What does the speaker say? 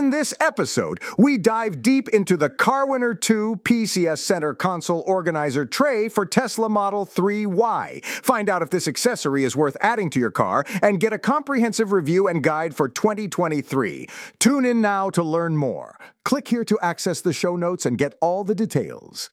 In this episode, we dive deep into the Carwiner 2 PCS Center console organizer tray for Tesla Model 3Y. Find out if this accessory is worth adding to your car and get a comprehensive review and guide for 2023. Tune in now to learn more. Click here to access the show notes and get all the details.